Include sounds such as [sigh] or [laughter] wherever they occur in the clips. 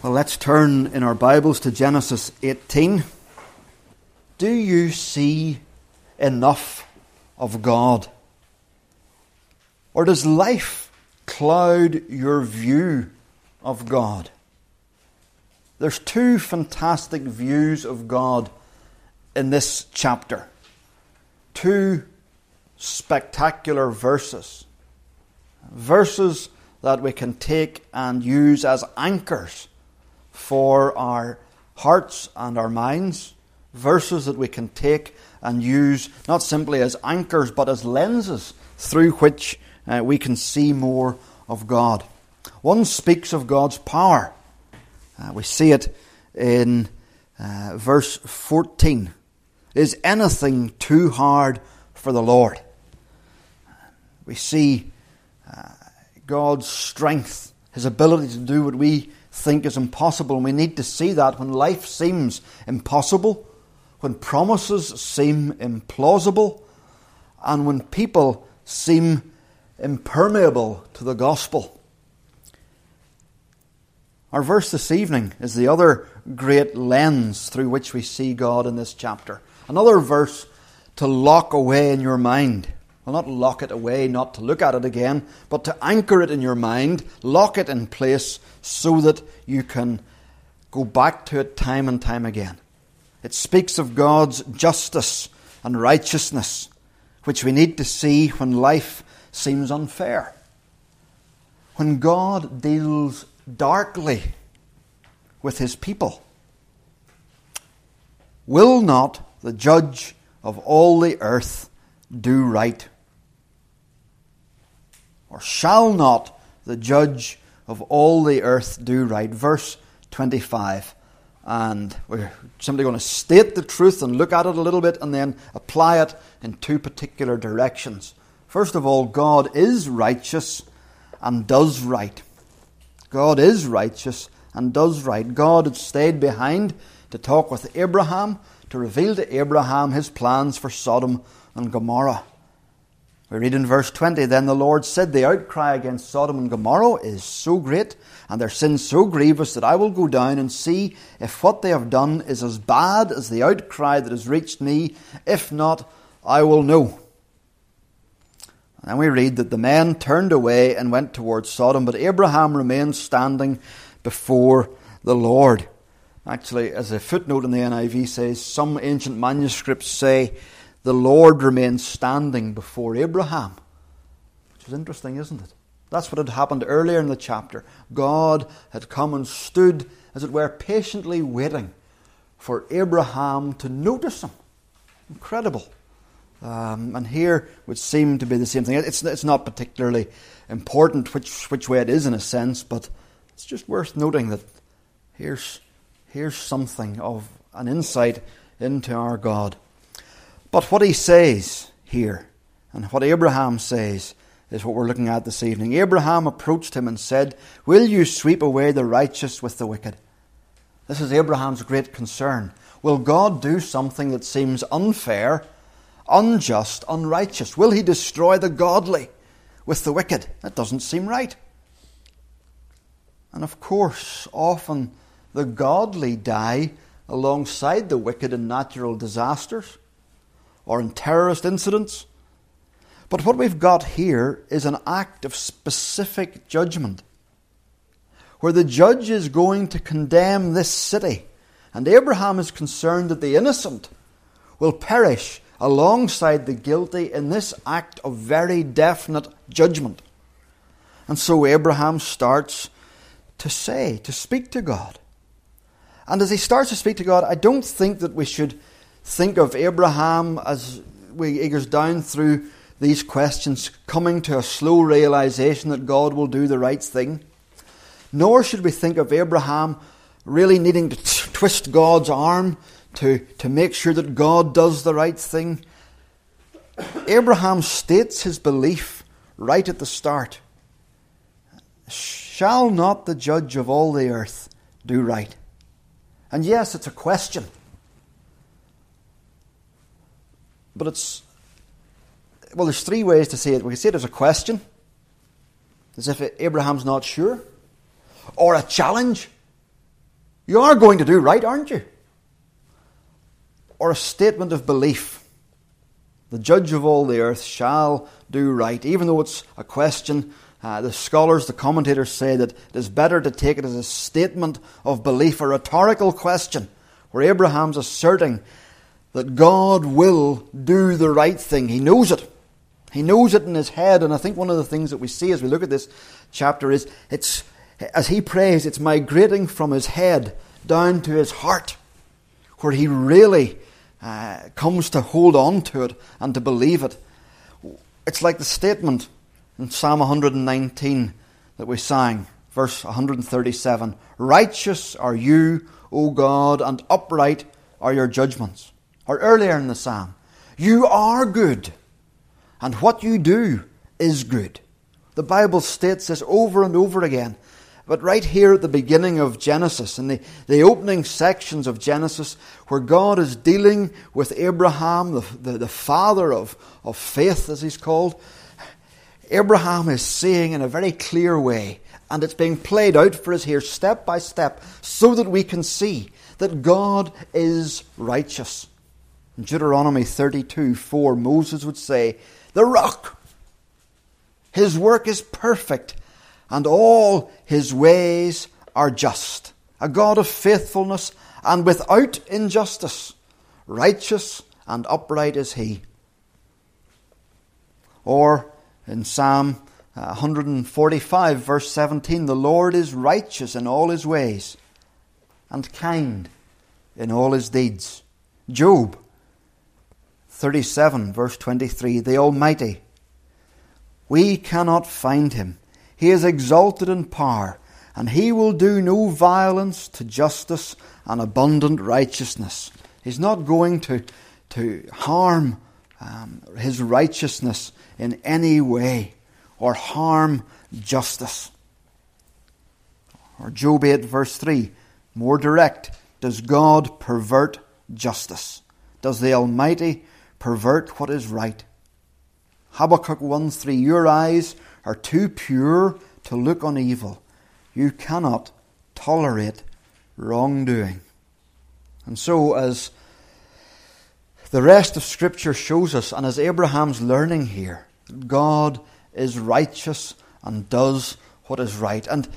Well, let's turn in our Bibles to Genesis 18. Do you see enough of God? Or does life cloud your view of God? There's two fantastic views of God in this chapter. Two spectacular verses. Verses that we can take and use as anchors for our hearts and our minds, verses that we can take and use not simply as anchors but as lenses through which uh, we can see more of God. One speaks of God's power. Uh, we see it in uh, verse 14. Is anything too hard for the Lord? We see uh, God's strength, His ability to do what we think is impossible. And we need to see that when life seems impossible, when promises seem implausible, and when people seem impermeable to the gospel. Our verse this evening is the other great lens through which we see God in this chapter. Another verse to lock away in your mind. Well, not lock it away, not to look at it again, but to anchor it in your mind, lock it in place so that you can go back to it time and time again. It speaks of God's justice and righteousness, which we need to see when life seems unfair. When God deals darkly with his people. Will not the judge of all the earth do right? Or shall not the judge of all the earth do right? Verse 25. And we're simply going to state the truth and look at it a little bit and then apply it in two particular directions. First of all, God is righteous and does right. God is righteous and does right. God had stayed behind to talk with Abraham, to reveal to Abraham his plans for Sodom and Gomorrah. We read in verse 20 Then the Lord said, The outcry against Sodom and Gomorrah is so great, and their sin so grievous, that I will go down and see if what they have done is as bad as the outcry that has reached me. If not, I will know. And then we read that the men turned away and went towards Sodom, but Abraham remained standing before the Lord. Actually, as a footnote in the NIV says, some ancient manuscripts say the Lord remained standing before Abraham. Which is interesting, isn't it? That's what had happened earlier in the chapter. God had come and stood, as it were, patiently waiting for Abraham to notice him. Incredible. Um, and here would seem to be the same thing. It's, it's not particularly important which, which way it is in a sense, but it's just worth noting that here's, here's something of an insight into our God. But what he says here, and what Abraham says, is what we're looking at this evening. Abraham approached him and said, Will you sweep away the righteous with the wicked? This is Abraham's great concern. Will God do something that seems unfair, unjust, unrighteous? Will he destroy the godly with the wicked? That doesn't seem right. And of course, often the godly die alongside the wicked in natural disasters or in terrorist incidents. But what we've got here is an act of specific judgment, where the judge is going to condemn this city, and Abraham is concerned that the innocent will perish alongside the guilty in this act of very definite judgment. And so Abraham starts to say, to speak to God. And as he starts to speak to God, I don't think that we should think of Abraham as we, goes down through these questions, coming to a slow realization that God will do the right thing. Nor should we think of Abraham really needing to t- twist God's arm to, to make sure that God does the right thing. Abraham states his belief right at the start Shall not the judge of all the earth do right? And yes, it's a question. But it's, well, there's three ways to say it. We can say it as a question, as if Abraham's not sure, or a challenge, You are going to do right, aren't you? Or a statement of belief. The judge of all the earth shall do right. Even though it's a question, uh, the scholars, the commentators say that it is better to take it as a statement of belief, a rhetorical question, where Abraham's asserting that God will do the right thing. He knows it. He knows it in his head, and I think one of the things that we see as we look at this chapter is it's as he prays, it's migrating from his head down to his heart, where he really uh, comes to hold on to it and to believe it. It's like the statement in Psalm 119 that we sang, verse 137 Righteous are you, O God, and upright are your judgments. Or earlier in the psalm, You are good, and what you do is good. The Bible states this over and over again. But right here at the beginning of Genesis, in the, the opening sections of Genesis, where God is dealing with Abraham, the, the, the father of, of faith, as he's called, Abraham is saying in a very clear way, and it's being played out for us here step by step, so that we can see that God is righteous. In Deuteronomy 32 4, Moses would say, The rock, his work is perfect and all his ways are just. A God of faithfulness and without injustice. Righteous and upright is he. Or in Psalm uh, 145, verse 17, the Lord is righteous in all his ways and kind in all his deeds. Job 37, verse 23, the Almighty. We cannot find him. He is exalted in power, and he will do no violence to justice and abundant righteousness. He's not going to, to harm um, his righteousness in any way or harm justice. Or Job 8, verse 3, more direct. Does God pervert justice? Does the Almighty pervert what is right? Habakkuk 1 3, Your eyes are too pure to look on evil. You cannot tolerate wrongdoing. And so, as the rest of Scripture shows us, and as Abraham's learning here, God is righteous and does what is right. And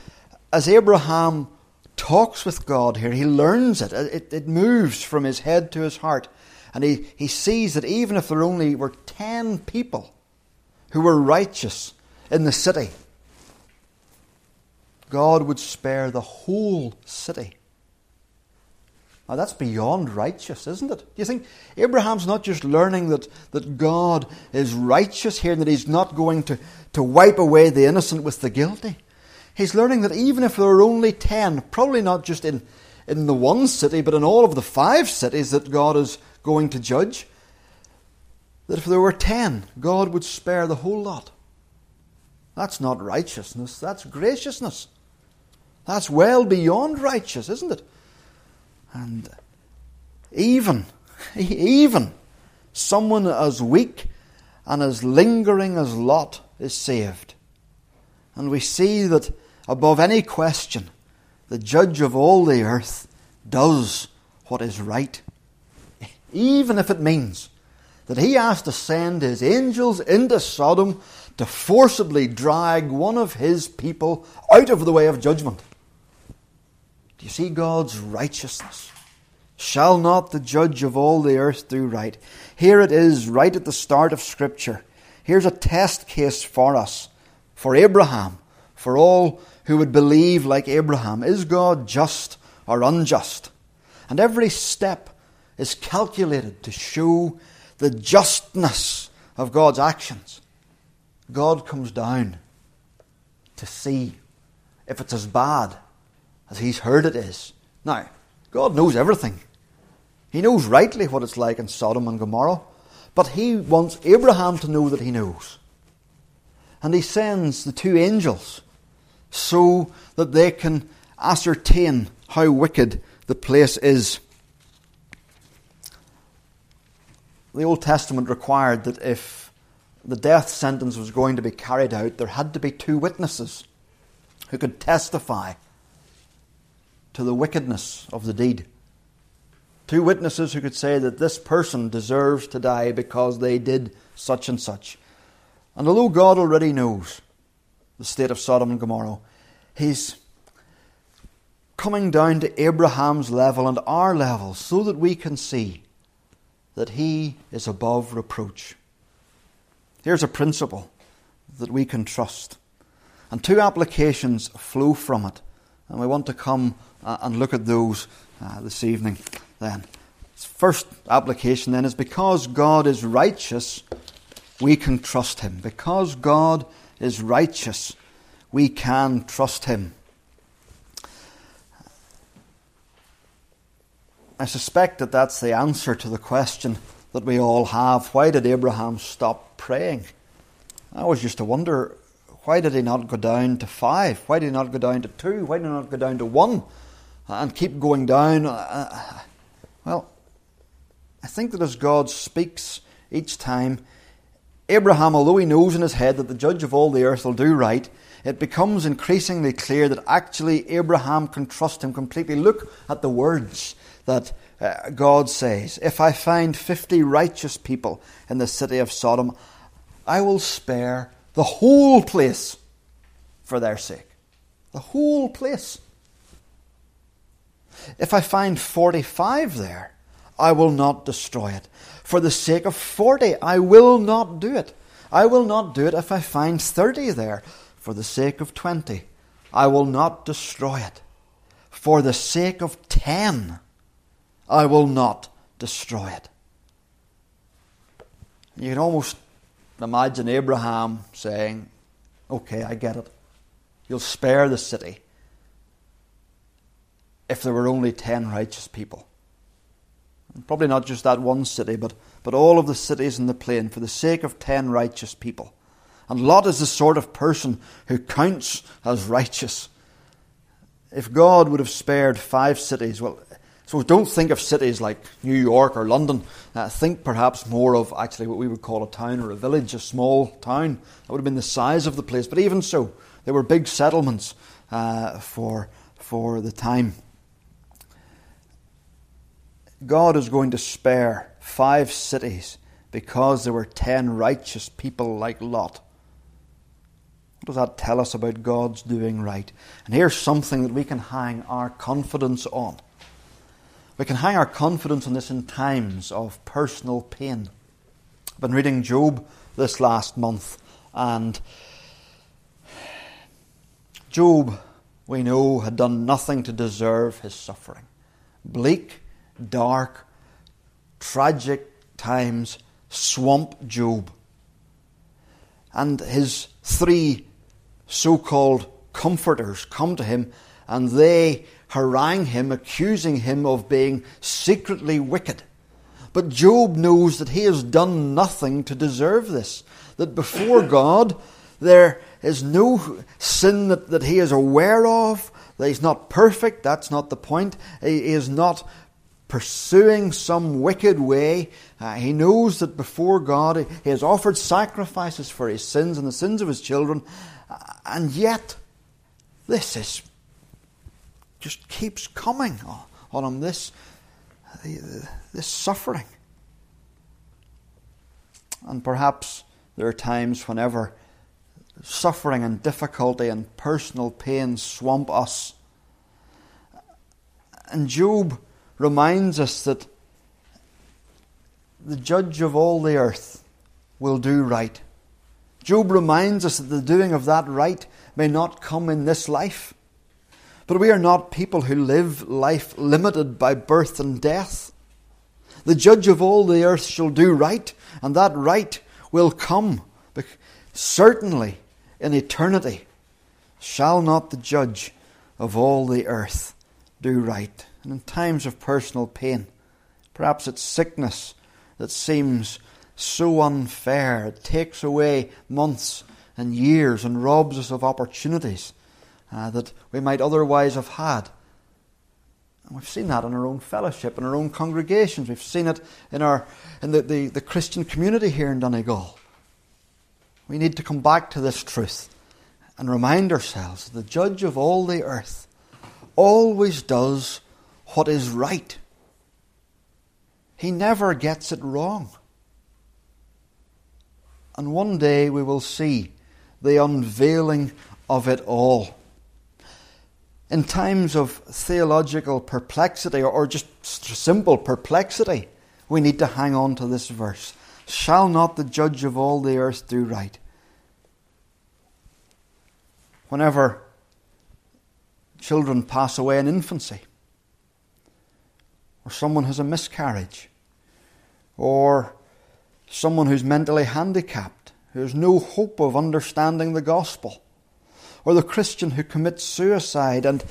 as Abraham talks with God here, he learns it. It, it moves from his head to his heart. And he, he sees that even if there only were ten people who were righteous, in the city, God would spare the whole city. Now that's beyond righteous, isn't it? Do you think Abraham's not just learning that, that God is righteous here and that he's not going to, to wipe away the innocent with the guilty? He's learning that even if there are only ten, probably not just in, in the one city, but in all of the five cities that God is going to judge, that if there were ten, God would spare the whole lot. That's not righteousness, that's graciousness. That's well beyond righteous, isn't it? And even, [laughs] even someone as weak and as lingering as Lot is saved. And we see that above any question, the judge of all the earth does what is right, even if it means that he has to send his angels into Sodom to forcibly drag one of his people out of the way of judgment. Do you see God's righteousness? Shall not the judge of all the earth do right? Here it is, right at the start of Scripture. Here's a test case for us, for Abraham, for all who would believe like Abraham. Is God just or unjust? And every step is calculated to show the justness of God's actions. God comes down to see if it's as bad as he's heard it is. Now, God knows everything. He knows rightly what it's like in Sodom and Gomorrah, but he wants Abraham to know that he knows. And he sends the two angels so that they can ascertain how wicked the place is. The Old Testament required that if the death sentence was going to be carried out, there had to be two witnesses who could testify to the wickedness of the deed. Two witnesses who could say that this person deserves to die because they did such and such. And although God already knows the state of Sodom and Gomorrah, He's coming down to Abraham's level and our level so that we can see that he is above reproach. Here's a principle that we can trust. And two applications flow from it. And we want to come uh, and look at those uh, this evening then. First application then is because God is righteous, we can trust him. Because God is righteous, we can trust him. I suspect that that's the answer to the question that we all have why did Abraham stop praying? I always used to wonder why did he not go down to five? Why did he not go down to two? Why did he not go down to one and keep going down? Uh, well, I think that as God speaks each time, Abraham, although he knows in his head that the judge of all the earth will do right, it becomes increasingly clear that actually Abraham can trust him completely. Look at the words that uh, God says If I find 50 righteous people in the city of Sodom, I will spare the whole place for their sake. The whole place. If I find 45 there, I will not destroy it. For the sake of 40, I will not do it. I will not do it if I find 30 there. For the sake of 20, I will not destroy it. For the sake of 10, I will not destroy it. You can almost imagine Abraham saying, Okay, I get it. You'll spare the city if there were only ten righteous people. Probably not just that one city, but, but all of the cities in the plain for the sake of ten righteous people. And Lot is the sort of person who counts as righteous. If God would have spared five cities, well, so don't think of cities like New York or London. Uh, think perhaps more of actually what we would call a town or a village, a small town. That would have been the size of the place. But even so, they were big settlements uh, for, for the time. God is going to spare five cities because there were ten righteous people like Lot. What does that tell us about God's doing right? And here's something that we can hang our confidence on. We can hang our confidence on this in times of personal pain. I've been reading Job this last month, and Job, we know, had done nothing to deserve his suffering. Bleak, dark, tragic times swamp Job. And his three so called comforters come to him, and they harangue him, accusing him of being secretly wicked. But Job knows that he has done nothing to deserve this, that before God there is no sin that, that he is aware of, that he's not perfect, that's not the point. He is not pursuing some wicked way. Uh, he knows that before God he has offered sacrifices for his sins and the sins of his children, uh, and yet this is just keeps coming on him, this, this suffering. And perhaps there are times whenever suffering and difficulty and personal pain swamp us. And Job reminds us that the judge of all the earth will do right. Job reminds us that the doing of that right may not come in this life. But we are not people who live life limited by birth and death. The judge of all the earth shall do right, and that right will come. Certainly, in eternity, shall not the judge of all the earth do right? And in times of personal pain, perhaps it's sickness that seems so unfair, it takes away months and years and robs us of opportunities uh, that we might otherwise have had. And we've seen that in our own fellowship, in our own congregations. We've seen it in, our, in the, the, the Christian community here in Donegal. We need to come back to this truth and remind ourselves the judge of all the earth always does what is right. He never gets it wrong. And one day we will see the unveiling of it all. In times of theological perplexity or just simple perplexity, we need to hang on to this verse. Shall not the judge of all the earth do right? Whenever children pass away in infancy, or someone has a miscarriage, or someone who's mentally handicapped, who has no hope of understanding the gospel, or the Christian who commits suicide, and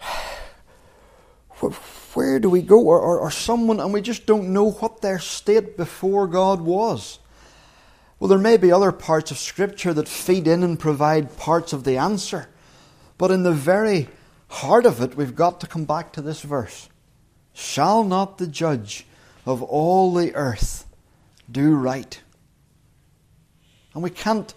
[sighs] where do we go? Or, or, or someone, and we just don't know what their state before God was. Well, there may be other parts of Scripture that feed in and provide parts of the answer, but in the very heart of it, we've got to come back to this verse Shall not the judge of all the earth do right? And we can't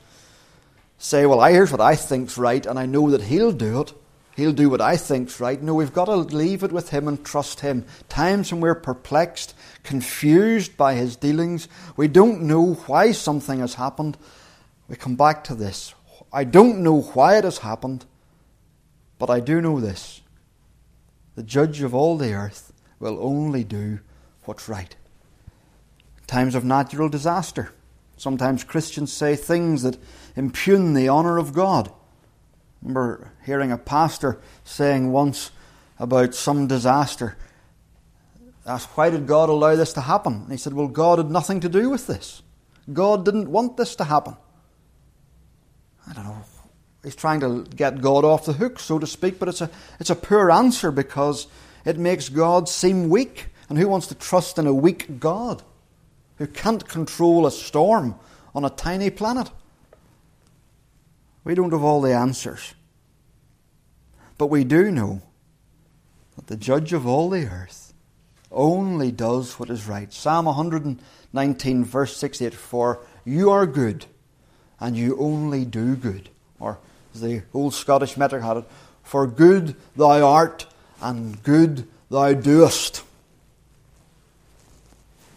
say, well, I here's what I think's right, and I know that he'll do it. He'll do what I think's right. No, we've got to leave it with him and trust him. Times when we're perplexed, confused by his dealings, we don't know why something has happened. We come back to this. I don't know why it has happened, but I do know this. The judge of all the earth will only do what's right. Times of natural disaster. Sometimes Christians say things that impugn the honour of God. I remember hearing a pastor saying once about some disaster. Asked, why did God allow this to happen? And he said, Well, God had nothing to do with this. God didn't want this to happen. I don't know. He's trying to get God off the hook, so to speak, but it's a, it's a poor answer because it makes God seem weak. And who wants to trust in a weak God who can't control a storm on a tiny planet? We don't have all the answers. But we do know that the judge of all the earth only does what is right. Psalm 119, verse 68 For you are good, and you only do good. Or as the old Scottish meter had it, For good thou art, and good thou doest.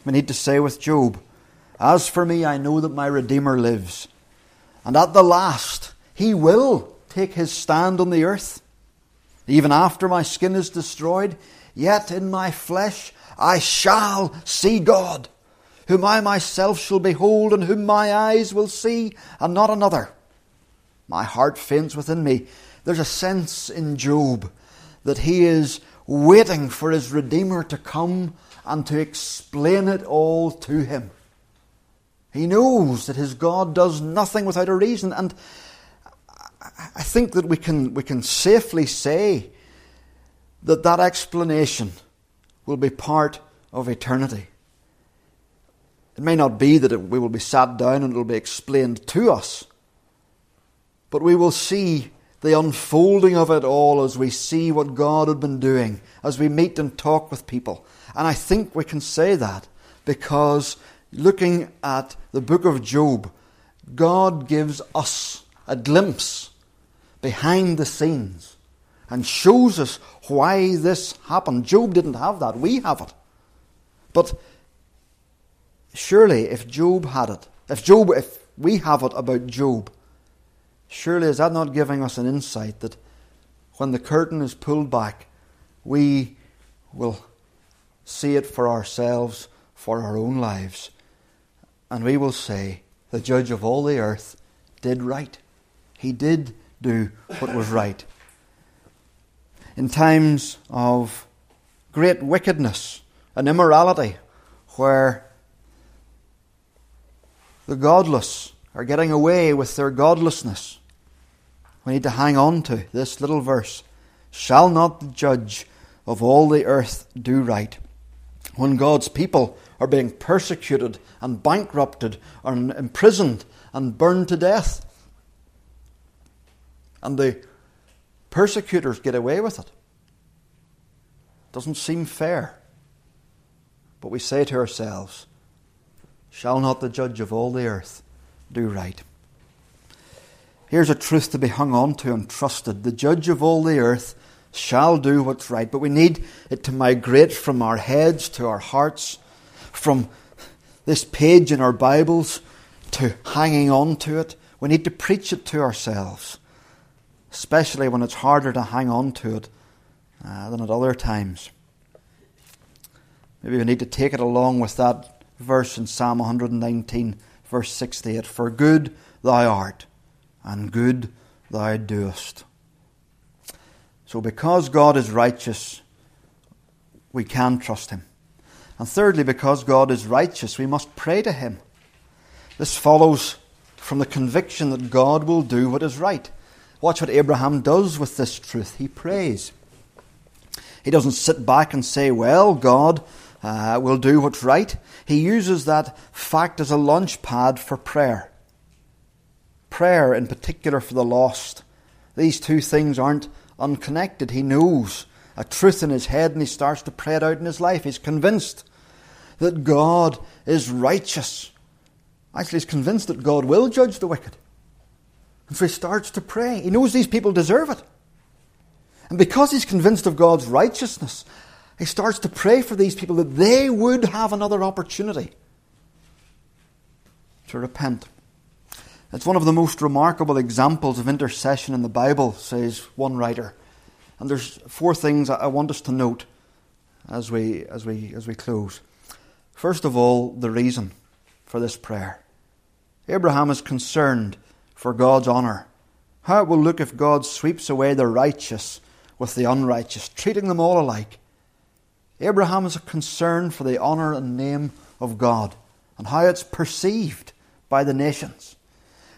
We need to say with Job, As for me, I know that my Redeemer lives, and at the last he will take his stand on the earth. Even after my skin is destroyed, yet in my flesh I shall see God, whom I myself shall behold, and whom my eyes will see, and not another. My heart faints within me. There's a sense in Job that he is waiting for his Redeemer to come and to explain it all to him. He knows that his God does nothing without a reason, and I think that we can, we can safely say that that explanation will be part of eternity. It may not be that it, we will be sat down and it will be explained to us, but we will see the unfolding of it all as we see what God had been doing, as we meet and talk with people. And I think we can say that because looking at the book of Job, God gives us a glimpse behind the scenes and shows us why this happened. Job didn't have that. We have it. But surely if Job had it, if Job if we have it about Job, surely is that not giving us an insight that when the curtain is pulled back, we will see it for ourselves, for our own lives, and we will say, The judge of all the earth did right. He did do what was right. In times of great wickedness and immorality, where the godless are getting away with their godlessness, we need to hang on to this little verse Shall not the judge of all the earth do right? When God's people are being persecuted and bankrupted and imprisoned and burned to death, and the persecutors get away with it. Doesn't seem fair. But we say to ourselves, Shall not the judge of all the earth do right? Here's a truth to be hung on to and trusted. The judge of all the earth shall do what's right. But we need it to migrate from our heads to our hearts, from this page in our Bibles to hanging on to it. We need to preach it to ourselves, especially when it's harder to hang on to it uh, than at other times. Maybe we need to take it along with that verse in Psalm 119, verse 68 For good thou art, and good thou doest. So, because God is righteous, we can trust Him. And thirdly, because God is righteous, we must pray to Him. This follows from the conviction that God will do what is right. Watch what Abraham does with this truth. He prays. He doesn't sit back and say, Well, God uh, will do what's right. He uses that fact as a launch pad for prayer. Prayer, in particular, for the lost. These two things aren't unconnected. He knows a truth in his head and he starts to pray it out in his life. He's convinced that God is righteous. Actually, he's convinced that God will judge the wicked. And so he starts to pray. He knows these people deserve it. And because he's convinced of God's righteousness, he starts to pray for these people that they would have another opportunity to repent. It's one of the most remarkable examples of intercession in the Bible, says one writer. And there's four things I want us to note as we, as we, as we close. First of all, the reason for this prayer. Abraham is concerned for God's honour. How it will look if God sweeps away the righteous with the unrighteous, treating them all alike. Abraham is a concern for the honour and name of God and how it's perceived by the nations.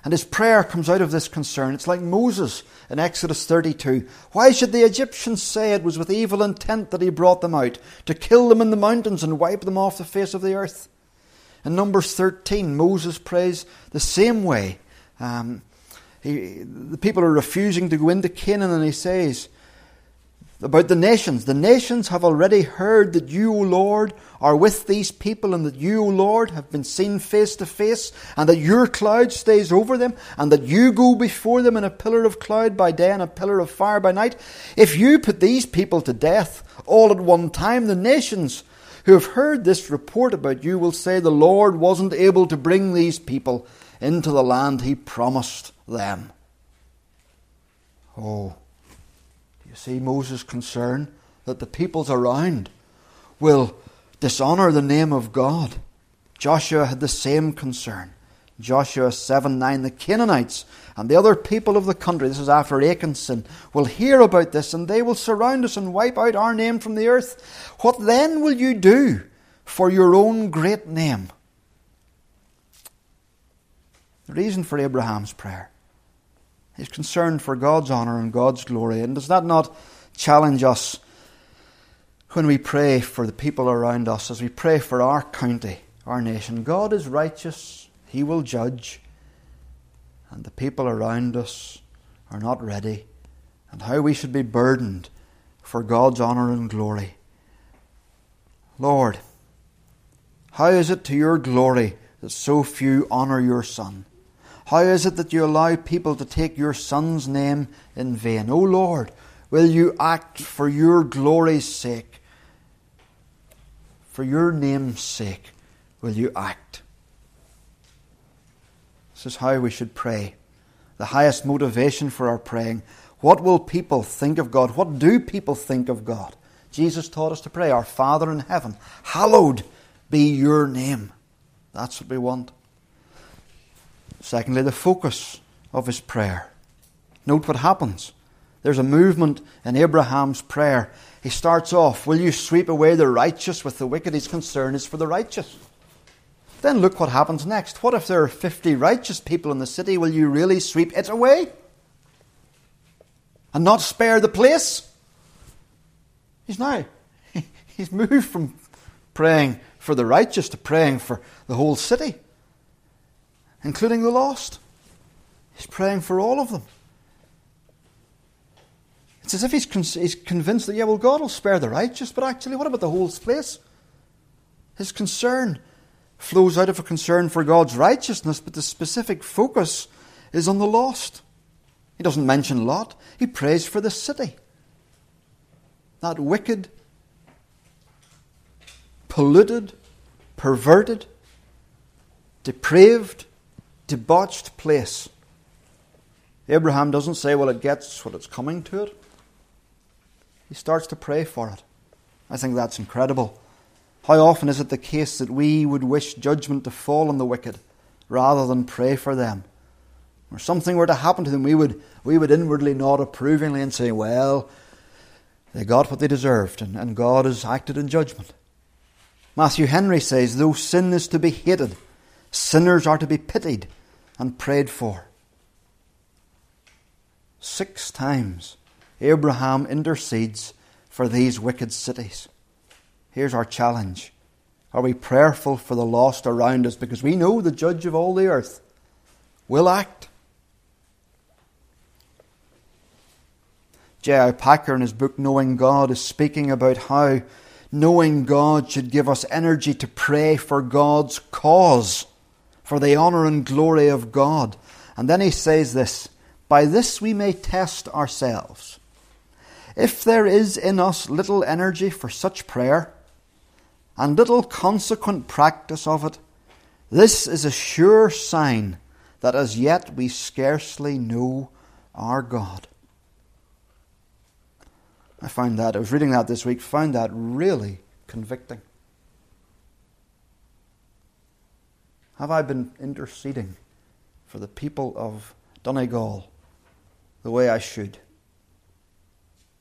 And his prayer comes out of this concern. It's like Moses in Exodus 32. Why should the Egyptians say it was with evil intent that he brought them out, to kill them in the mountains and wipe them off the face of the earth? In Numbers 13, Moses prays the same way. Um, he, the people are refusing to go into Canaan, and he says, about the nations. The nations have already heard that you, O Lord, are with these people, and that you, O Lord, have been seen face to face, and that your cloud stays over them, and that you go before them in a pillar of cloud by day and a pillar of fire by night. If you put these people to death all at one time, the nations who have heard this report about you will say the Lord wasn't able to bring these people into the land he promised them. Oh. Do you see Moses' concern that the peoples around will dishonour the name of God. Joshua had the same concern. Joshua 7 9, the Canaanites and the other people of the country, this is after Achan's will hear about this and they will surround us and wipe out our name from the earth. What then will you do for your own great name? The reason for Abraham's prayer He's concerned for God's honour and God's glory. And does that not challenge us when we pray for the people around us, as we pray for our county, our nation? God is righteous, He will judge, and the people around us are not ready, and how we should be burdened for God's honour and glory. Lord, how is it to your glory that so few honour your Son? How is it that you allow people to take your Son's name in vain? O Lord, will you act for your glory's sake? For your name's sake, will you act? This is how we should pray. The highest motivation for our praying. What will people think of God? What do people think of God? Jesus taught us to pray, Our Father in heaven, hallowed be your name. That's what we want. Secondly, the focus of his prayer. Note what happens. There's a movement in Abraham's prayer. He starts off, Will you sweep away the righteous with the wicked? His concern is for the righteous. Then look what happens next. What if there are 50 righteous people in the city? Will you really sweep it away? And not spare the place? He's now, [laughs] he's moved from praying for the righteous to praying for the whole city including the lost. He's praying for all of them. It's as if he's, con- he's convinced that, yeah, well, God will spare the righteous, but actually, what about the whole place? His concern flows out of a concern for God's righteousness, but the specific focus is on the lost. He doesn't mention Lot, he prays for the city. that wicked, polluted, perverted, depraved, debauched place. Abraham doesn't say, well, it gets what it's coming to it. He starts to pray for it. I think that's incredible. How often is it the case that we would wish judgment to fall on the wicked rather than pray for them? Or something were to happen to them, we would, we would inwardly nod approvingly and say, well, they got what they deserved, and, and God has acted in judgment. Matthew Henry says, though sin is to be hated, sinners are to be pitied and prayed for. Six times Abraham intercedes for these wicked cities. Here's our challenge. Are we prayerful for the lost around us? Because we know the judge of all the earth will act. J.I. Packer, in his book Knowing God, is speaking about how knowing God should give us energy to pray for God's cause, for the honour and glory of God. And then he says this By this we may test ourselves. If there is in us little energy for such prayer, and little consequent practice of it, this is a sure sign that as yet we scarcely know our God. I found that, I was reading that this week, found that really convicting. Have I been interceding for the people of Donegal the way I should?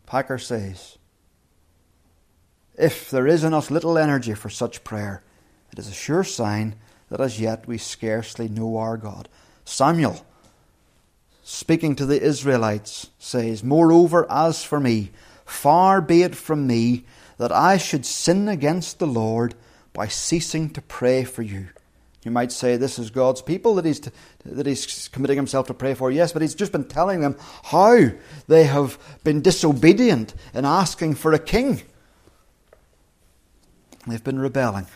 Packer says, If there is in us little energy for such prayer, it is a sure sign that as yet we scarcely know our God. Samuel, speaking to the Israelites, says, Moreover, as for me, Far be it from me that I should sin against the Lord by ceasing to pray for you. You might say this is God's people that he's, that he's committing himself to pray for. Yes, but he's just been telling them how they have been disobedient in asking for a king. They've been rebelling.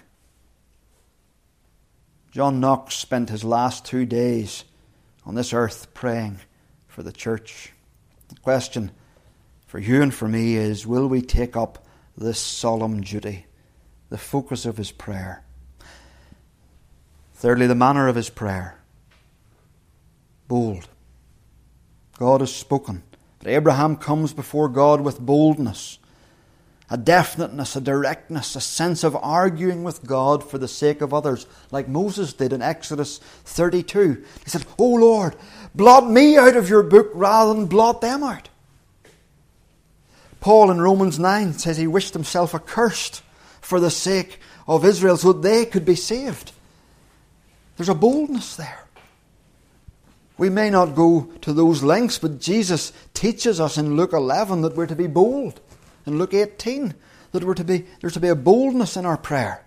John Knox spent his last two days on this earth praying for the church. The question for you and for me is will we take up this solemn duty, the focus of his prayer? Thirdly, the manner of his prayer. Bold. God has spoken. But Abraham comes before God with boldness, a definiteness, a directness, a sense of arguing with God for the sake of others, like Moses did in Exodus 32. He said, Oh Lord, blot me out of your book rather than blot them out. Paul in Romans 9 says he wished himself accursed for the sake of Israel so they could be saved. There's a boldness there. We may not go to those lengths, but Jesus teaches us in Luke 11 that we're to be bold. In Luke 18, that we're to be, there's to be a boldness in our prayer.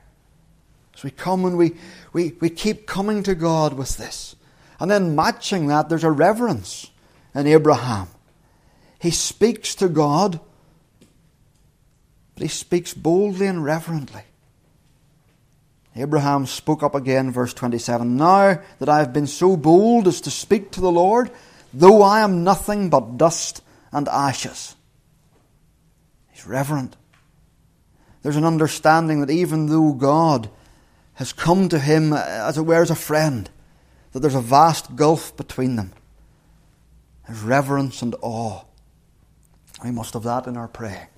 As we come and we, we, we keep coming to God with this. And then matching that, there's a reverence in Abraham. He speaks to God but he speaks boldly and reverently. Abraham spoke up again, verse 27 Now that I have been so bold as to speak to the Lord, though I am nothing but dust and ashes. He's reverent. There's an understanding that even though God has come to him, as it were, as a friend, that there's a vast gulf between them. There's reverence and awe. We must have that in our prayer.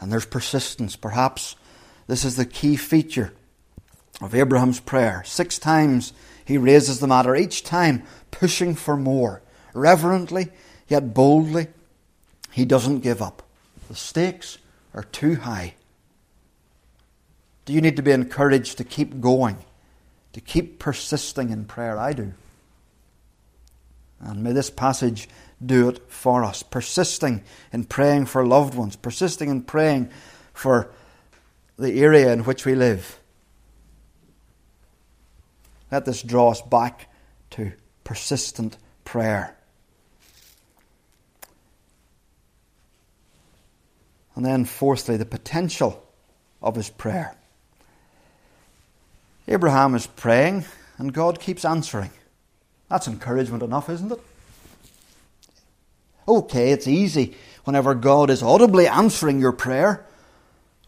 And there's persistence. Perhaps this is the key feature of Abraham's prayer. Six times he raises the matter, each time pushing for more. Reverently, yet boldly, he doesn't give up. The stakes are too high. Do you need to be encouraged to keep going, to keep persisting in prayer? I do. And may this passage do it for us. Persisting in praying for loved ones, persisting in praying for the area in which we live. Let this draw us back to persistent prayer. And then, fourthly, the potential of his prayer. Abraham is praying, and God keeps answering. That's encouragement enough, isn't it? Okay, it's easy whenever God is audibly answering your prayer,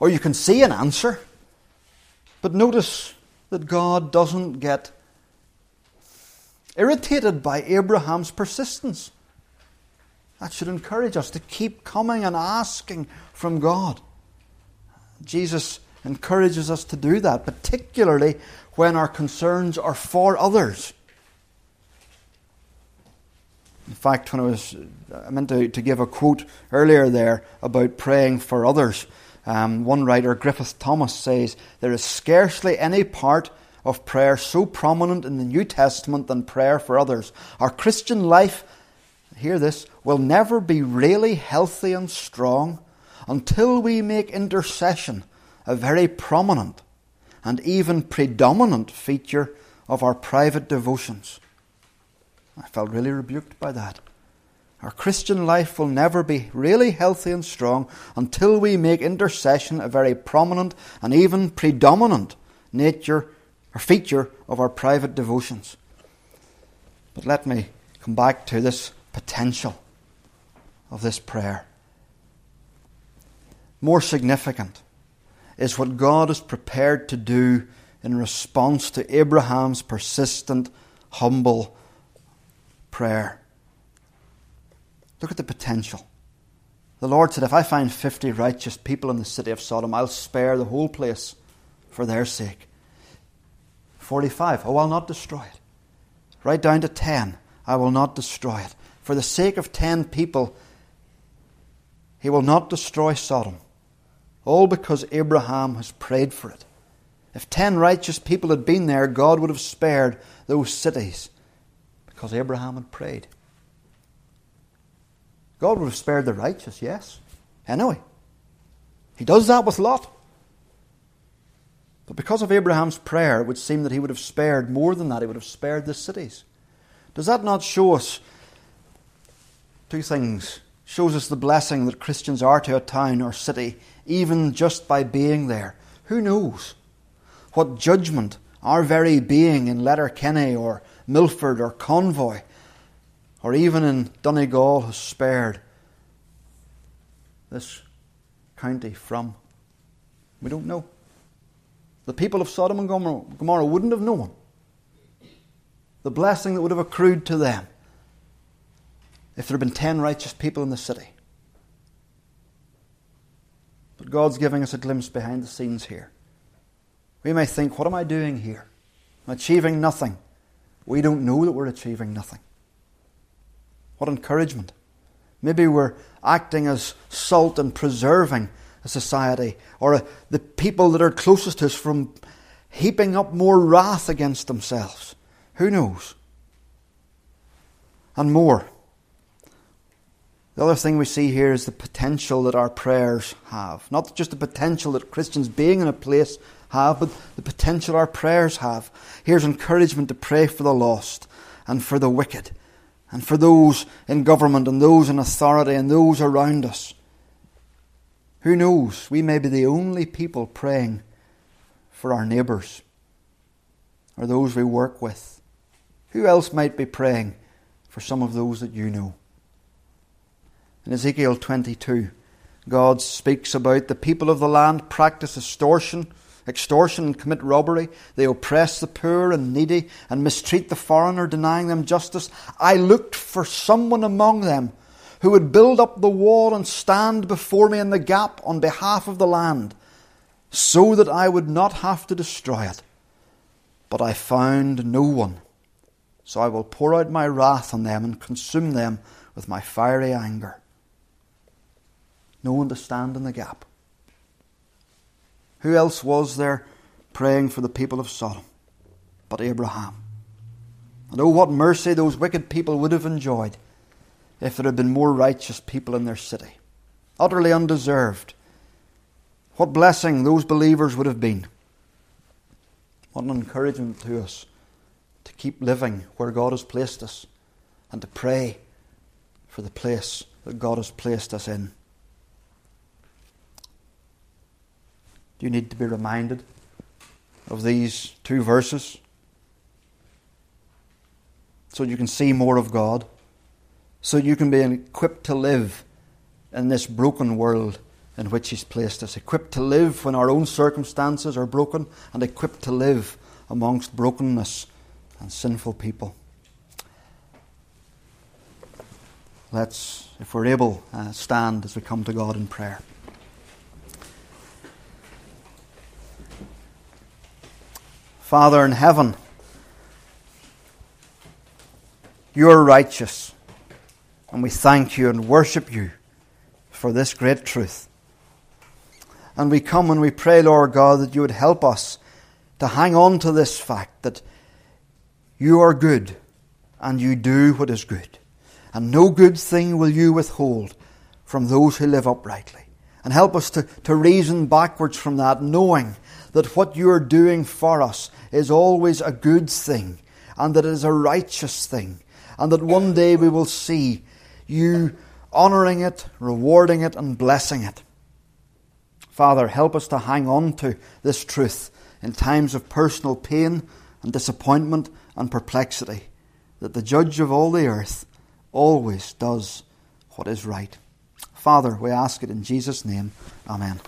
or you can see an answer. But notice that God doesn't get irritated by Abraham's persistence. That should encourage us to keep coming and asking from God. Jesus encourages us to do that, particularly when our concerns are for others. In fact, when I was I meant to, to give a quote earlier there about praying for others, um, one writer, Griffith Thomas, says there is scarcely any part of prayer so prominent in the New Testament than prayer for others. Our Christian life, hear this, will never be really healthy and strong until we make intercession a very prominent and even predominant feature of our private devotions. I felt really rebuked by that. Our Christian life will never be really healthy and strong until we make intercession a very prominent and even predominant nature or feature of our private devotions. But let me come back to this potential of this prayer. More significant is what God is prepared to do in response to Abraham's persistent, humble prayer. Look at the potential. The Lord said, If I find 50 righteous people in the city of Sodom, I'll spare the whole place for their sake. 45, oh, I'll not destroy it. Right down to 10, I will not destroy it. For the sake of 10 people, he will not destroy Sodom. All because Abraham has prayed for it. If 10 righteous people had been there, God would have spared those cities because Abraham had prayed. God would have spared the righteous, yes. Anyway, He does that with Lot. But because of Abraham's prayer, it would seem that he would have spared more than that. He would have spared the cities. Does that not show us two things? Shows us the blessing that Christians are to a town or city, even just by being there. Who knows what judgment our very being in Letterkenny or Milford or Convoy or even in Donegal has spared this county from? We don't know. The people of Sodom and Gomorrah wouldn't have known the blessing that would have accrued to them if there had been ten righteous people in the city. But God's giving us a glimpse behind the scenes here. We may think, what am I doing here? I'm achieving nothing. We don't know that we're achieving nothing. What encouragement. Maybe we're acting as salt and preserving a society or a, the people that are closest to us from heaping up more wrath against themselves. Who knows? And more. The other thing we see here is the potential that our prayers have. Not just the potential that Christians being in a place have, but the potential our prayers have. Here's encouragement to pray for the lost and for the wicked and for those in government and those in authority and those around us. Who knows? We may be the only people praying for our neighbours or those we work with. Who else might be praying for some of those that you know? In Ezekiel 22, God speaks about the people of the land practice extortion, extortion and commit robbery. They oppress the poor and needy and mistreat the foreigner, denying them justice. I looked for someone among them who would build up the wall and stand before me in the gap on behalf of the land, so that I would not have to destroy it. But I found no one. So I will pour out my wrath on them and consume them with my fiery anger. No one to stand in the gap. Who else was there praying for the people of Sodom but Abraham? And oh, what mercy those wicked people would have enjoyed if there had been more righteous people in their city. Utterly undeserved. What blessing those believers would have been. What an encouragement to us to keep living where God has placed us and to pray for the place that God has placed us in. Do you need to be reminded of these two verses so you can see more of God? so you can be equipped to live in this broken world in which He's placed us, equipped to live when our own circumstances are broken, and equipped to live amongst brokenness and sinful people. Let's, if we're able, uh, stand as we come to God in prayer. Father in heaven, you are righteous, and we thank you and worship you for this great truth. And we come and we pray, Lord God, that you would help us to hang on to this fact that you are good and you do what is good. And no good thing will you withhold from those who live uprightly. And help us to, to reason backwards from that, knowing that what you are doing for us is always a good thing, and that it is a righteous thing, and that one day we will see you honouring it, rewarding it, and blessing it. Father, help us to hang on to this truth in times of personal pain and disappointment and perplexity, that the judge of all the earth always does what is right. Father, we ask it in Jesus' name. Amen.